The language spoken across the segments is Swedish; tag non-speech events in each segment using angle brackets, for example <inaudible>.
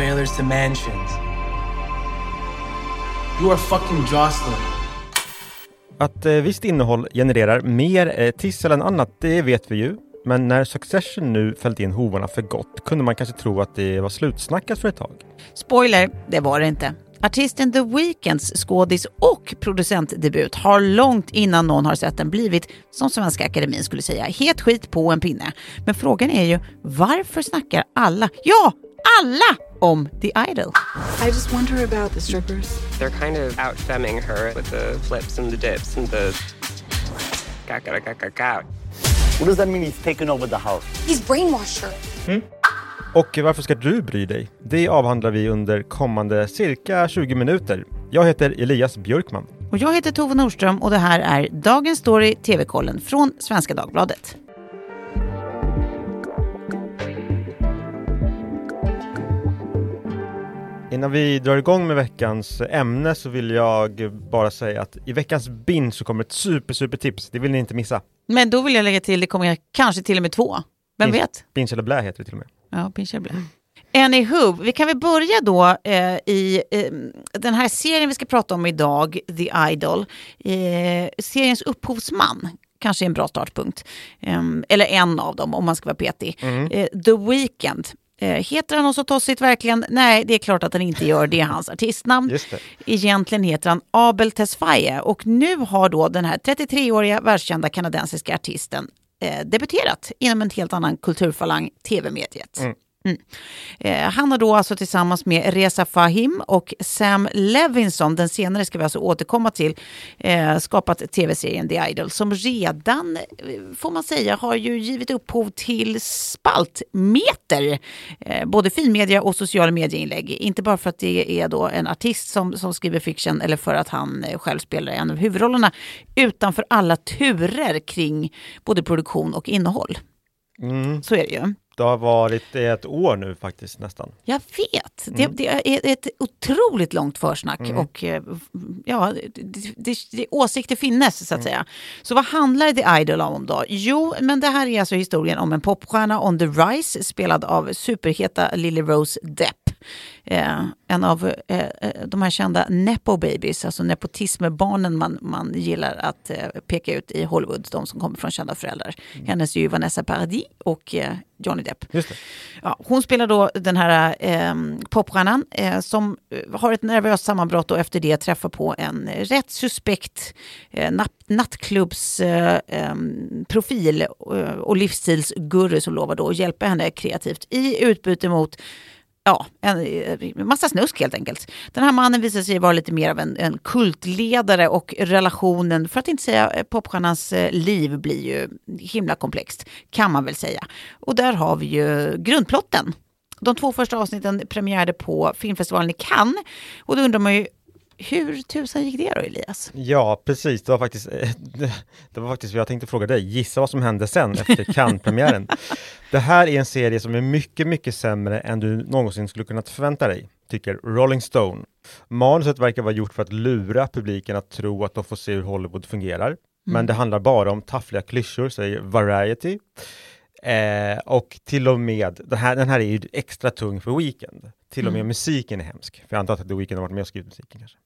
trailers to mansions. You are fucking Jocelyn. Att eh, visst innehåll genererar mer eh, tissel än annat, det vet vi ju. Men när Succession nu fällt in hovarna för gott kunde man kanske tro att det var slutsnackat för ett tag. Spoiler, det var det inte. Artisten The Weeknds skådis och producentdebut har långt innan någon har sett den blivit, som Svenska Akademin skulle säga, het skit på en pinne. Men frågan är ju, varför snackar alla, ja, alla om The Idol? I just wonder about the strippers. They're kind of out femming her with the flips and the dips and the. What does that mean he's taken over the house? He's brainwashed her. Och varför ska du bry dig? Det avhandlar vi under kommande cirka 20 minuter. Jag heter Elias Björkman. Och jag heter Tove Nordström och det här är Dagens Story TV-kollen från Svenska Dagbladet. Innan vi drar igång med veckans ämne så vill jag bara säga att i veckans binge så kommer ett super, super tips. Det vill ni inte missa. Men då vill jag lägga till, det kommer kanske till och med två. Vem Binge- vet? Binge eller blä heter det till och med. Ja, pinche blä. Anywho, vi kan väl börja då eh, i eh, den här serien vi ska prata om idag, The Idol. Eh, seriens upphovsman kanske är en bra startpunkt. Eh, eller en av dem om man ska vara petig. Eh, The Weeknd. Eh, heter han också tossigt verkligen? Nej, det är klart att han inte gör. Det är hans artistnamn. Just det. Egentligen heter han Abel Tesfaye och nu har då den här 33-åriga världskända kanadensiska artisten eh, debuterat inom en helt annan kulturfalang, tv-mediet. Mm. Eh, han har då alltså tillsammans med Reza Fahim och Sam Levinson, den senare ska vi alltså återkomma till, eh, skapat tv-serien The Idol som redan, eh, får man säga, har ju givit upphov till spaltmeter. Eh, både finmedia och sociala medieinlägg. Inte bara för att det är då en artist som, som skriver fiction eller för att han själv spelar en av huvudrollerna, utan för alla turer kring både produktion och innehåll. Mm. Så är det ju. Det har varit ett år nu faktiskt nästan. Jag vet. Det, det är ett otroligt långt försnack och eh, ja, det, det, det, åsikter finnes så att säga. Så vad handlar The Idol om då? Jo, men det här är alltså historien om en popstjärna on the rise spelad av superheta Lily Rose Depp. Eh, en av eh, eh, de här kända nepo babies, alltså nepotismbarnen man, man gillar att eh, peka ut i Hollywood, de som kommer från kända föräldrar. Hennes är ju Vanessa Paradis och eh, Johnny Depp. Det. Ja, hon spelar då den här eh, popstjärnan eh, som eh, har ett nervöst sammanbrott och efter det träffar på en rätt suspekt eh, natt, nattklubbsprofil eh, profil, eh, och livsstilsguru som lovar då att hjälpa henne kreativt i utbyte mot Ja, en eh, massa snusk helt enkelt. Den här mannen visar sig vara lite mer av en, en kultledare och relationen, för att inte säga eh, popstjärnans eh, liv blir ju himla komplext, kan man väl säga. Och där har vi ju grundplotten. De två första avsnitten premiärade på filmfestivalen i Cannes. Och då undrar man ju, hur tusan gick det då Elias? Ja, precis. Det var faktiskt, eh, <laughs> det, var faktiskt jag tänkte fråga dig. Gissa vad som hände sen efter Cannes-premiären. Det här är en serie som är mycket, mycket sämre än du någonsin skulle kunnat förvänta dig, tycker Rolling Stone. Manuset verkar vara gjort för att lura publiken att tro att de får se hur Hollywood fungerar. Men det handlar bara om taffliga klyschor, säger Variety. Eh, och till och med, den här, den här är ju extra tung för Weekend. Till och med musiken är hemsk. För jag antar att The Weeknd har varit med och skrivit musiken kanske.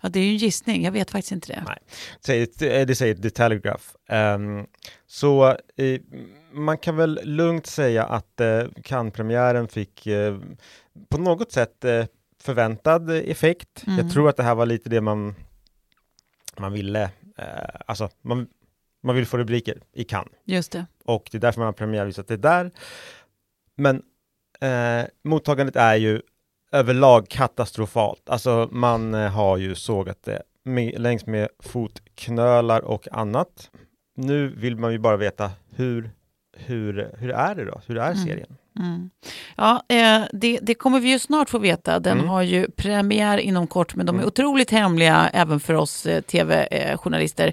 Ja, det är ju en gissning, jag vet faktiskt inte det. Nej. Säger, det säger The Telegraph. Ehm, så eh, man kan väl lugnt säga att uh, Cannes-premiären fick eh, på något sätt eh, förväntad effekt. Jag tror att det här var lite det man, man ville, eh, alltså man, man vill få rubriker i Cannes. Just det. Och det är därför man har premiärvisat det där. Men eh, mottagandet är ju överlag katastrofalt. Alltså man eh, har ju sågat det med, längs med fotknölar och annat. Nu vill man ju bara veta hur, hur, hur är det då? Hur är serien? Mm. Ja, eh, det, det kommer vi ju snart få veta. Den Mm. har ju premiär inom kort, men de är otroligt hemliga även för oss eh, tv-journalister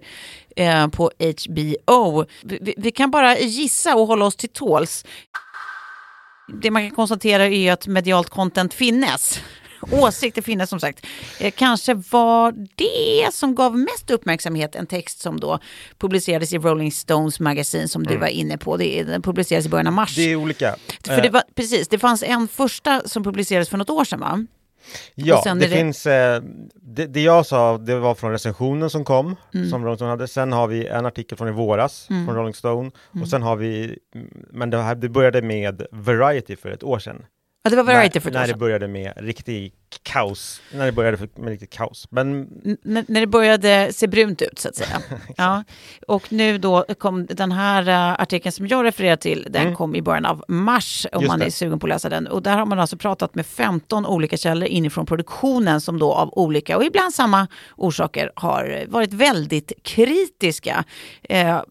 eh, på HBO. Vi, vi- vi kan bara gissa och hålla oss till tåls. Det man kan konstatera är att medialt content finnes. åsikter finnas som sagt. Eh, kanske var det som gav mest uppmärksamhet en text som då publicerades i Rolling Stones magasin som du var inne på. Det, den publicerades i början av mars. Mm. Det är olika. För det Eh, var, precis, det fanns en första som publicerades för något år sedan va? Ja, det, det- finns, eh, det, det jag sa, det var från recensionen som kom, Mm. som Rolling Stone hade. Sen har vi en artikel från i våras, från Rolling Stone. Mm. Och sen har vi, mm, men det, här, det började med Variety för ett år sedan. Ja, det var Variety för när, det började med riktig kaos. När det började med riktigt kaos. Men N- när det började se brunt ut så att säga. <laughs> ja. Och nu då kom den här uh, artikeln som jag refererar till, den kom i början av mars om Mm. Just man det. är sugen på att läsa den. Och där har man alltså pratat med 15 olika källor inifrån produktionen som då av olika och ibland samma orsaker har varit väldigt kritiska. Eh, eh,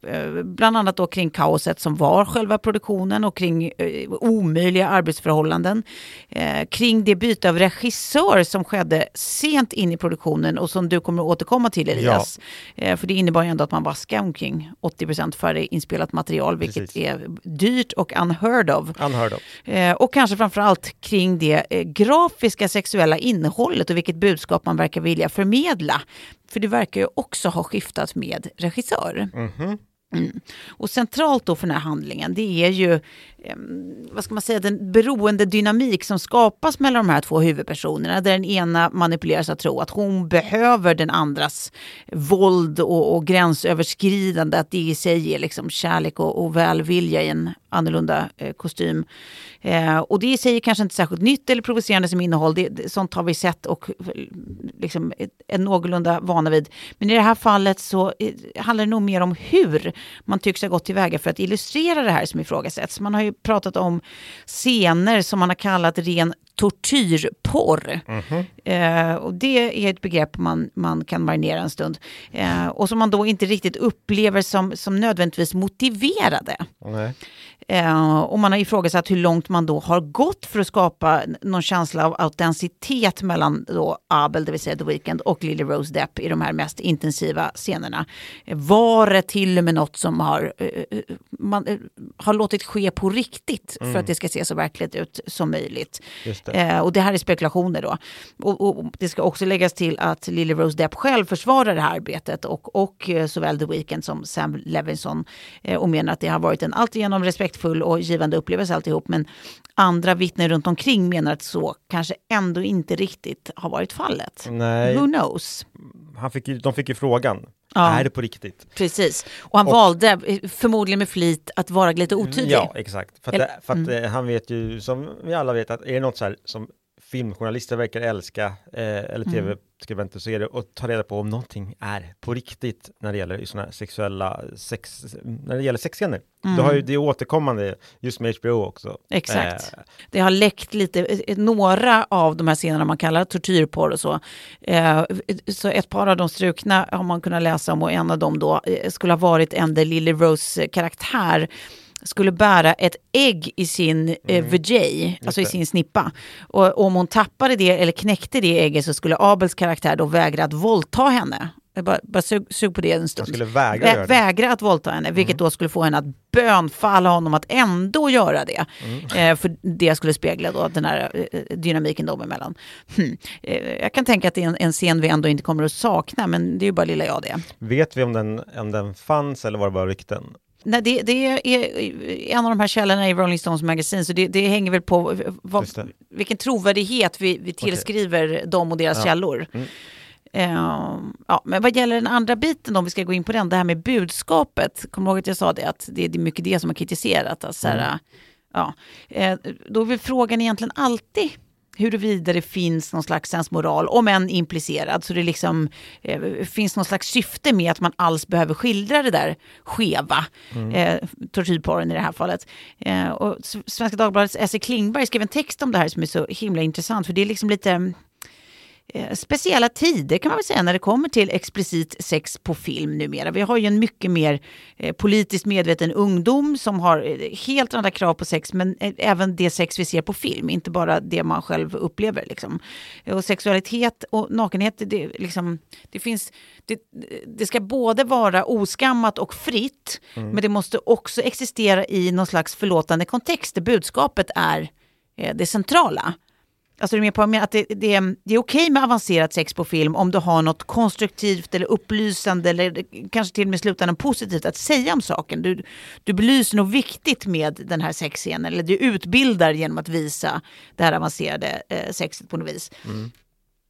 bland annat då kring kaoset som var själva produktionen och kring eh, omöjliga arbetsförhållanden. Eh, kring det byte av regissör som skedde sent in i produktionen och som du kommer att återkomma till Elias. Eh, för det innebar ju ändå att man vaskade omkring 80% färre inspelat material vilket Precis. är dyrt och unheard of. unheard of. Eh, och kanske framförallt kring det eh, grafiska sexuella innehållet och vilket budskap man verkar vilja förmedla. För det verkar ju också ha skiftat med regissör. Mm. Mm. Och centralt då för den här handlingen det är ju eh, vad ska man säga, den beroende dynamik som skapas mellan de här två huvudpersonerna där den ena manipuleras att tro att hon behöver den andras våld och, och gränsöverskridande, att det i sig är liksom kärlek och, och välvilja i en annorlunda eh, kostym. Eh, och det i sig är kanske inte särskilt nytt eller provocerande som innehåll, det, det, sånt har vi sett och eh, liksom är, är någorlunda vana vid. Men i det här fallet så eh, handlar det nog mer om hur man tycks ha gått tillväga för att illustrera det här som ifrågasätts. Man har ju pratat om scener som man har kallat ren tortyrporr. Eh, och det är ett begrepp man, man kan marinera en stund. Eh, och som man då inte riktigt upplever som, som nödvändigtvis motiverade. Nej. Eh, och man har ifrågasatt hur långt man då har gått för att skapa någon känsla av autenticitet mellan då Abel, det vill säga The Weeknd, och Lily Rose Depp i de här mest intensiva scenerna. Eh, Var det till och med något som har, eh, eh, man, har låtit ske på riktigt för att det ska se så verkligt ut som möjligt? Det. Eh, och det här är spekulationer då. Och, och, det ska också läggas till att Lily Rose Depp själv försvarar det här arbetet och, och eh, såväl The Weeknd som Sam Levinson eh, och menar att det har varit en alltigenom respektfull och givande upplevelse alltihop. Men andra vittnen runt omkring menar att så kanske ändå inte riktigt har varit fallet. Nej. Who knows? Han fick de fick ju frågan, Ja. är det på riktigt? Precis. Och han Och- valde, eh, förmodligen med flit, att vara lite otydlig. Ja, exakt. För att, Eller- för att eh, han vet ju, som vi alla vet, att är det något så här som filmjournalister verkar älska, eh, eller tv-skribenter, så är det att ta reda på om någonting är på riktigt när det gäller sådana här sexuella sex, när det gäller sexscener. Det har ju det är återkommande just med HBO också. Exakt. Eh, Det har läckt lite, eh, några av de här scenerna man kallar tortyrporr och så. Eh, så ett par av de strukna har man kunnat läsa om och en av dem då eh, skulle ha varit en där Lily Rose karaktär skulle bära ett ägg i sin eh, vajay, alltså i sin snippa. Och om hon tappade det eller knäckte det ägget så skulle Abels karaktär då vägra att våldta henne. Jag bara, bara sug, sug på det en stund. Han skulle vägra Vä-. Mm. vägra att våldta henne, vilket då skulle få henne att bönfalla honom att ändå göra det. Mm. Eh, för det skulle spegla då den här eh, dynamiken dem emellan. Hmm. Eh, jag kan tänka att det är en, en scen vi ändå inte kommer att sakna, men det är ju bara lilla jag det. vet vi om den, om den fanns eller var det bara rykten? Nej, det, det är en av de här källorna i Rolling Stones magasin, så det, det hänger väl på vad, vilken trovärdighet vi, vi tillskriver dem och deras Ja. källor. Mm. Eh, ja, men vad gäller den andra biten, om vi ska gå in på den, det här med budskapet. Kommer du ihåg att jag sa det, att det, det är mycket det som har kritiserat. Alltså, så här, Mm. ja. eh, då är väl frågan egentligen alltid huruvida det finns någon slags sensmoral, om än implicerad. Så det liksom eh, finns någon slags syfte med att man alls behöver skildra det där skeva, eh, tortyrporren i det här fallet. Eh, och Svenska Dagbladets Esse Klingberg skrev en text om det här som är så himla intressant, för det är liksom lite speciella tider kan man väl säga när det kommer till explicit sex på film numera. Vi har ju en mycket mer eh, politiskt medveten ungdom som har eh, helt andra krav på sex men eh, även det sex vi ser på film, inte bara det man själv upplever. Liksom. Och sexualitet och nakenhet, det, liksom, det finns... Det, det ska både vara oskammat och fritt men det måste också existera i någon slags förlåtande kontext där budskapet är eh, det centrala. Alltså du är med på att det, det, det är okej med avancerat sex på film om du har något konstruktivt eller upplysande eller kanske till och med slutändan positivt att säga om saken. Du, du belyser något viktigt med den här sexscenen eller du utbildar genom att visa det här avancerade eh, sexet på något vis.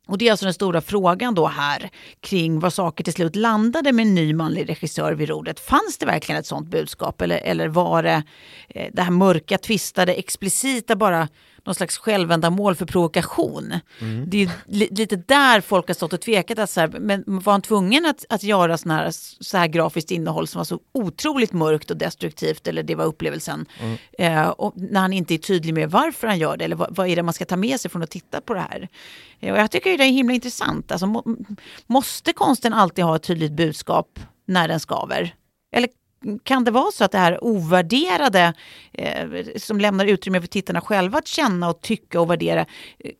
Och det är alltså den stora frågan då här kring vad saker till slut landade med en ny manlig regissör vid rodret. Fanns det verkligen ett sånt budskap eller, eller var det eh, det här mörka, tvistade, explicita bara någon slags självändamål för provokation? Det är li, lite där folk har stått och tvekat. Att så här, men var han tvungen att, att göra sån här, så här grafiskt innehåll som var så otroligt mörkt och destruktivt eller det var upplevelsen? Eh, och när han inte är tydlig med varför han gör det eller vad, vad är det man ska ta med sig från att titta på det här? Eh, och jag tycker det är himla intressant. Alltså, må, måste konsten alltid ha ett tydligt budskap när den skaver? Eller kan det vara så att det här ovärderade eh, som lämnar utrymme för tittarna själva att känna och tycka och värdera,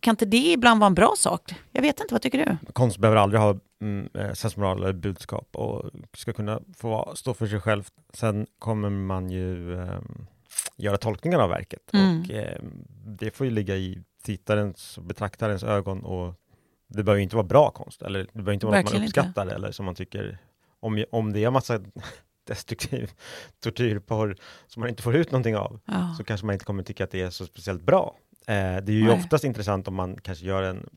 kan inte det ibland vara en bra sak? Jag vet inte, vad tycker du? Konst behöver aldrig ha mm, eh, sensmoral eller budskap och ska kunna få vara- stå för sig själv. Sen kommer man ju eh, göra tolkningar av verket Mm. och eh, det får ju ligga i tittarens och betraktarens ögon och det behöver ju inte vara bra konst eller det behöver inte vara något man Verkligen inte. uppskattar eller som man tycker om, om det är massa destruktiv <laughs> tortyrporr som man inte får ut någonting av Ja. så kanske man inte kommer tycka att det är så speciellt bra. Eh, det är ju Nej. oftast intressant om man kanske gör en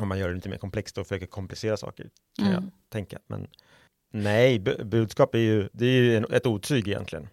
om man gör det lite mer komplext och försöker komplicera saker, kan Mm. jag tänka. Men nej, bu- budskap är ju, det är ju ett otyg egentligen.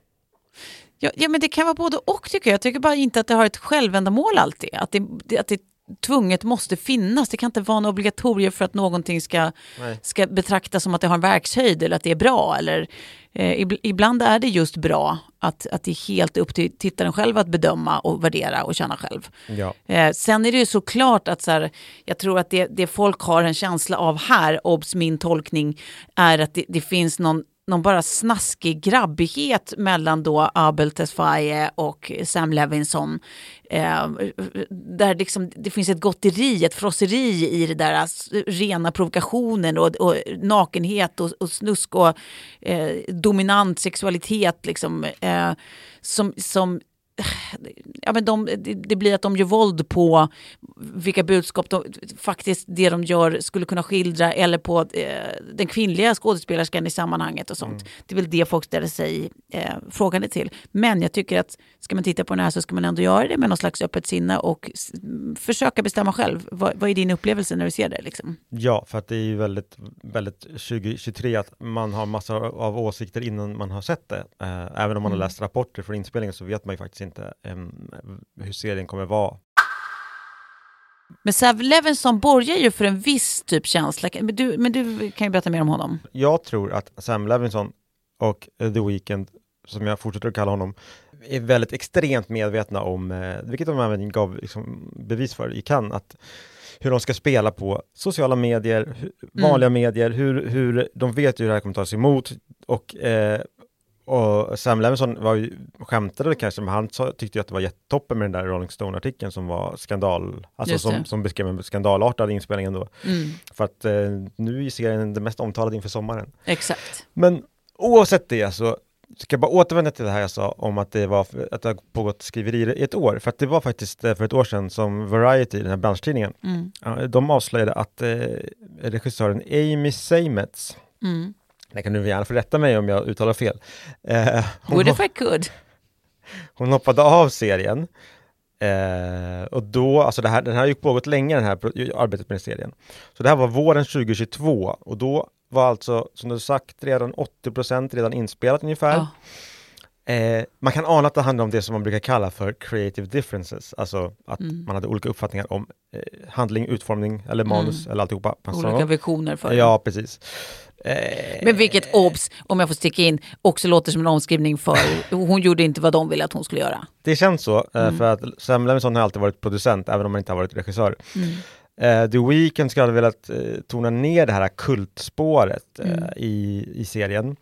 Ja, ja, men det kan vara både och tycker jag. Jag tycker bara inte att det har ett självändamål alltid. Att det, att det tvunget måste finnas. Det kan inte vara en obligatorium för att någonting ska, Nej. ska betraktas som att det har en verkshöjd eller att det är bra. Eller, eh, ib- ibland är det just bra att, att det är helt upp till tittaren själv att bedöma och värdera och känna själv. Ja. Eh, sen är det ju såklart att så här, jag tror att det, det folk har en känsla av här, obs min tolkning, är att det, det finns någon, någon bara snaskig grabbighet mellan då Abel Tesfaye och Sam Levinson. Eh, där liksom, det finns ett gotteri, ett frosseri i det där alltså, rena provokationen och, och nakenhet och, och snusk och eh, dominant sexualitet. Liksom, eh, som, som ja, men de, det, blir att de gör våld på vilka budskap de, faktiskt det de gör skulle kunna skildra eller på eh, den kvinnliga skådespelerskan i sammanhanget och sånt. Det är väl det folk ställer sig eh, frågande till. Men jag tycker att ska man titta på den här så ska man ändå göra det med någon slags öppet sinne och s- försöka bestämma själv. Vad, vad är din upplevelse när du ser det? Liksom? ja, för att det är ju väldigt, väldigt 2023 att man har massor av åsikter innan man har sett det. Eh, även om man har läst rapporter från inspelningen så vet man ju faktiskt inte em, hur serien kommer vara. Men Sav Levinson borgar ju för en viss typ känsla. Men du, men du kan ju berätta mer om honom. Jag tror att Sam Levinson och The Weeknd, som jag fortsätter att kalla honom, är väldigt extremt medvetna om, eh, vilket de även gav liksom, bevis för i Cannes, att hur de ska spela på sociala medier, hu- vanliga medier, hur, hur de vet hur det här kommer tas emot och, eh, och Sam Levinson var ju, skämtade kanske, men han tyckte ju att det var jättetoppen med den där Rolling Stone-artikeln som var skandal, alltså som, som beskrev en skandalartad inspelning ändå. Mm, För att eh, nu är serien det mest omtalade inför sommaren. exakt. Men oavsett det så ska jag bara återvända till det här jag sa om att det, var, att det har pågått skriverier i ett år. För att det var faktiskt eh, för ett år sedan som Variety, den här branschtidningen, Mm, de avslöjade att eh, regissören Amy Seimetz, mm. Det kan du gärna få rätta mig om jag uttalar fel, eh, Would if I could. hon hoppade av serien. Eh, och då, alltså det här, den här har ju pågått länge, den här arbetet med serien. Så det här var våren 2022 och då var alltså, som du sagt, redan 80% redan inspelat ungefär. Ja. Eh, man kan ana att det handlar om det som man brukar kalla för creative differences, alltså att Mm. man hade olika uppfattningar om eh, handling, utformning eller manus eller alltihopa. Mm. Olika visioner för det. Ja, precis. Eh, Men vilket obs, om jag får sticka in, också låter som en omskrivning för hon gjorde inte vad de ville att hon skulle göra. Det känns så, eh, Mm. för att Sam Levinson har alltid varit producent, även om han inte har varit regissör. Mm. Eh, The Weeknd skulle ha velat tona ner det här kultspåret Mm. i, i serien.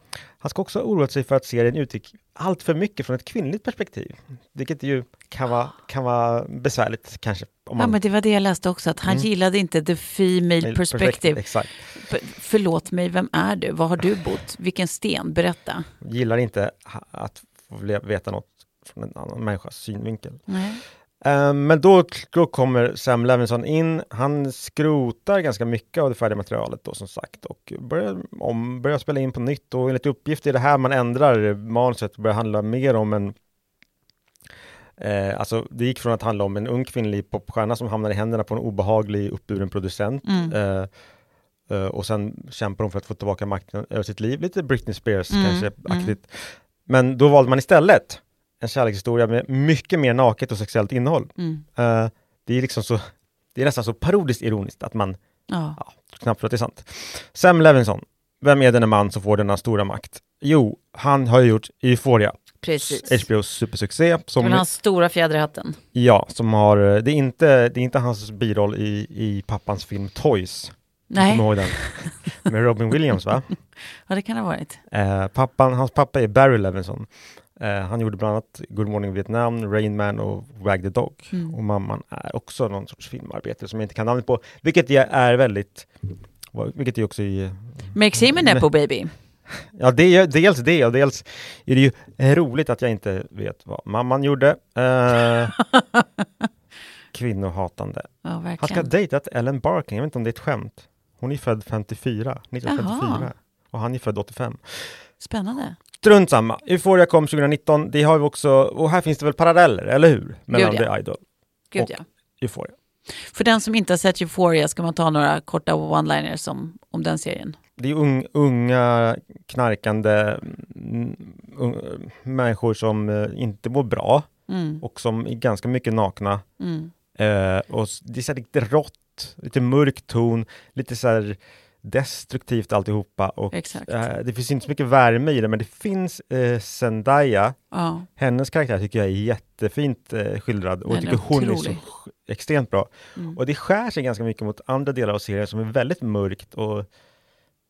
Han ska också ha oroat sig för att serien utgick allt för mycket från ett kvinnligt perspektiv, vilket ju kan vara, kan vara besvärligt kanske. Om Ja, men det var det jag läste också, att han Mm. gillade inte the female perspective. F- förlåt mig, vem är du? Var har du bott? Vilken sten? Berätta. Gillar inte att få veta något från en annan människas synvinkel. Nej. Eh, men då, då kommer Sam Levinson in. Han skrotar ganska mycket av det färdiga materialet då som sagt och börjar, om, börjar spela in på nytt och enligt uppgift är det här man ändrar manuset och börjar handla mer om en Eh, alltså det gick från att handla om en ung kvinnlig popstjärna som hamnar i händerna på en obehaglig uppburen producent Mm. eh, eh, och sen kämpar hon för att få tillbaka makten över sitt liv. Lite Britney Spears Mm, kanske mm. aktigt. Men då valde man istället en kärlekshistoria med mycket mer naket och sexuellt innehåll. Mm. Eh, det är liksom så, det är nästan så parodiskt ironiskt att man Ja. ja, knappt tror att det är sant. Sam Levinson, vem är denna man som får denna stora makt? Jo, han har ju gjort Euphoria, Precis. HBOs supersuccé, som, väl hans stora fjäder i hatten. ja, som har, det är inte, det är inte hans biroll i, i pappans film Toys. Nej, Kommer ihåg den? <laughs> Med Robin Williams va? ja, det kan det ha varit. Eh, pappan, hans pappa är Barry Levinson. Eh, han gjorde bland annat Good Morning Vietnam, Rain Man och Wag the Dog. Mm. Och mamman är också någon sorts filmarbetare som jag inte kan namnet på, vilket är- är väldigt vilket är också i... Makes him a nepo baby. Ja, det är dels det och dels är det ju roligt att jag inte vet vad mamman gjorde. Eh, <laughs> kvinnohatande. Ja, Han ska ha dejtat Ellen Barkin, jag vet inte om det är ett skämt. Hon är född 54, 1954. Jaha. Och han är född 85. Spännande. Strunt samma. Euphoria kom 2019. Det har vi också, och här finns det väl paralleller, eller hur? Mellan Gud, ja. The Idol Gud Och- ja. Euphoria. För den som inte har sett Euphoria ska man ta några korta one-liners om, om den serien. Det är un, unga, knarkande mm, un, människor som eh, inte mår bra Mm, och som är ganska mycket nakna. mm, Eh, och det är så lite rått, lite mörk ton, lite så här destruktivt alltihopa. Och, eh, det finns inte så mycket värme i det, men det finns eh, Zendaya, Ja, hennes karaktär tycker jag är jättefint eh, skildrad och jag är tycker hon är så otrolig. extremt bra. mm. Och det skär sig ganska mycket mot andra delar av serien som är väldigt mörkt och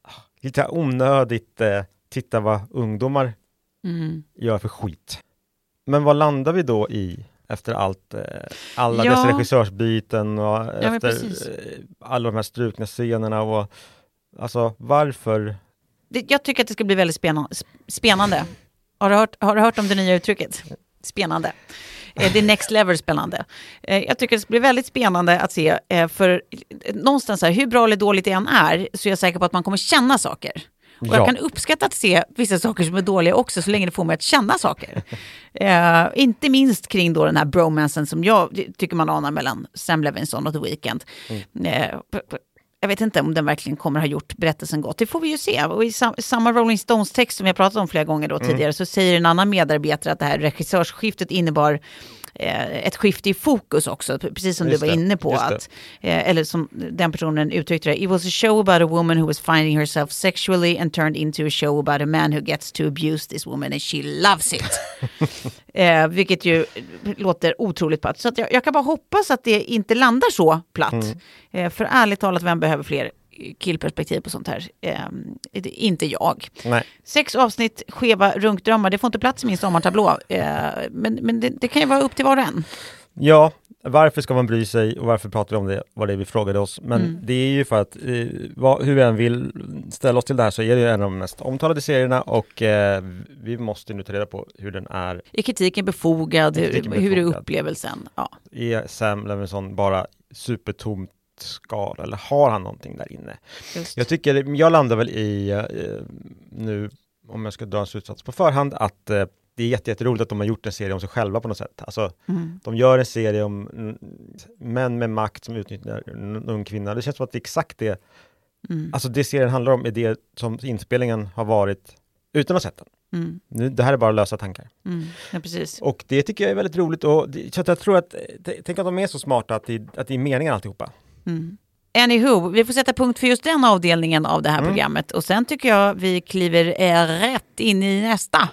ah, lite onödigt eh, titta vad ungdomar Mm. gör för skit. Men vad landar vi då i efter allt, eh, alla Ja. dessa regissörsbyten och men efter eh, alla de här strukna scenerna och alltså varför? Det, jag tycker att det ska bli väldigt spännande. spännande. Har, du hört, har du hört om det nya uttrycket? Spännande. Eh, Det är next level spännande. Eh, Jag tycker det ska bli väldigt spännande att se, eh, för eh, någonstans här, hur bra eller dåligt det än är, så är jag säker på att man kommer känna saker. Och Ja. jag kan uppskatta att se vissa saker som är dåliga också, så länge det får mig att känna saker. <laughs> Eh, inte minst kring då den här bromansen som jag tycker man anar mellan Sam Levinson och The Weeknd. Eh, p- p- jag vet inte om den verkligen kommer ha gjort berättelsen gott. Det får vi ju se. Och i sam- samma Rolling Stones-text som har pratat om flera gånger då tidigare så säger en annan medarbetare att det här regissörsskiftet innebar ett skifte i fokus också, precis som Just du var det, inne på. att eh, Eller som den personen uttryckte det, it was a show about a woman who was finding herself sexually and turned into a show about a man who gets to abuse this woman and she loves it. <laughs> eh, vilket ju låter otroligt platt. Så jag, jag kan bara hoppas att det inte landar så platt. Mm. Eh, för ärligt talat, vem behöver fler killperspektiv på sånt här? Eh, är inte jag. Nej. Sex avsnitt skeva runkdrömmar, det får inte plats i min sommartablå. Eh, men men det, det kan ju vara upp till var och en. Ja, varför ska man bry sig och varför pratar vi om det, var det vi frågade oss. Men Mm. det är ju för att eh, vad, hur vi än vill ställa oss till det här så är det ju en av de mest omtalade serierna och eh, vi måste nu ta reda på hur den är. Är kritiken befogad? Är Hur, kritiken hur är befogad? upplevelsen? Ja. Är Sam Levinson bara supertomt skal eller har han någonting där inne? Just. Jag tycker, jag landar väl i eh, nu, om jag ska dra en slutsats på förhand, att eh, det är jätte- jätteroligt att de har gjort en serie om sig själva på något sätt. Alltså, Mm. de gör en serie om män med makt som utnyttjar en ung kvinna. Det känns som att det är exakt det, Mm. alltså det serien handlar om är det som inspelningen har varit utan att ha sett den. Mm. Nu, det här är bara lösa tankar. Mm. Ja, precis. Och det tycker jag är väldigt roligt och det, så jag tror att, t- tänk att de är så smarta att det, att det är meningen alltihopa. Mm. Anywho, vi får sätta punkt för just den avdelningen av det här Mm. programmet. Och sen tycker jag vi kliver eh, rätt in i nästa.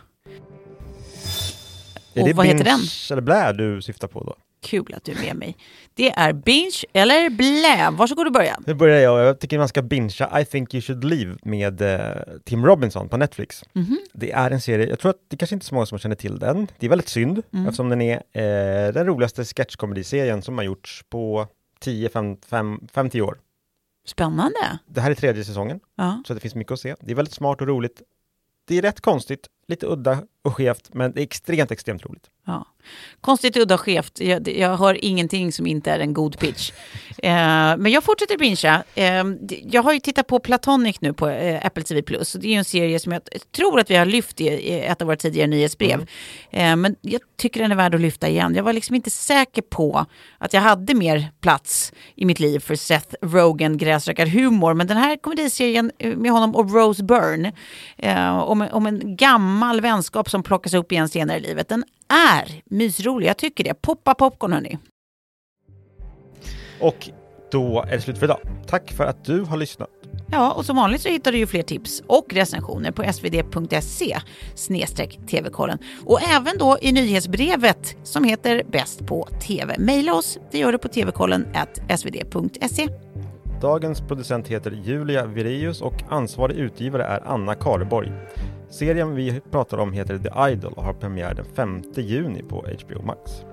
Är Och det vad heter binge den? eller blä du syftar på då? Kul att du är med mig. Det är binge eller blä. Varsågod och börja. Nu börjar jag, jag tycker man ska bingea I think you should leave med eh, Tim Robinson på Netflix. Mhm. Det är en serie, jag tror att det kanske inte är så många som känner till den. Det är väldigt synd Mm. eftersom den är eh, den roligaste sketchkomediserien som har gjorts på 10-5-10 år. Spännande. Det här är tredje säsongen, Ja. så det finns mycket att se. Det är väldigt smart och roligt. Det är rätt konstigt lite udda och skevt, men det är extremt, extremt roligt. Ja. Konstigt, udda och skevt. Jag, jag hör ingenting som inte är en god pitch. eh, men jag fortsätter bingea. Eh, jag har ju tittat på Platonic nu på eh, Apple TV+. Plus. Det är ju en serie som jag tror att vi har lyft i, i ett av våra tidigare nyhetsbrev. Eh, men jag tycker den är värd att lyfta igen. Jag var liksom inte säker på att jag hade mer plats i mitt liv för Seth Rogen gräsrökarhumor. Men den här komediserien eh, med honom och Rose Byrne eh, om, om en gammal vänskap som plockas upp igen senare i livet. Den är mysrolig, jag tycker det. Poppa popcorn hörni. Och då är det slut för idag. Tack för att du har lyssnat. Ja, och som vanligt så hittar du ju fler tips och recensioner på svd.se snedstreck tv-kollen. Och även då i nyhetsbrevet som heter Bäst på TV. Maila oss, det gör du på tvkollen svd.se. Dagens producent heter Julia Vireus och ansvarig utgivare är Anna Kareborg. Serien vi pratar om heter The Idol och har premiär den 5 juni på HBO Max.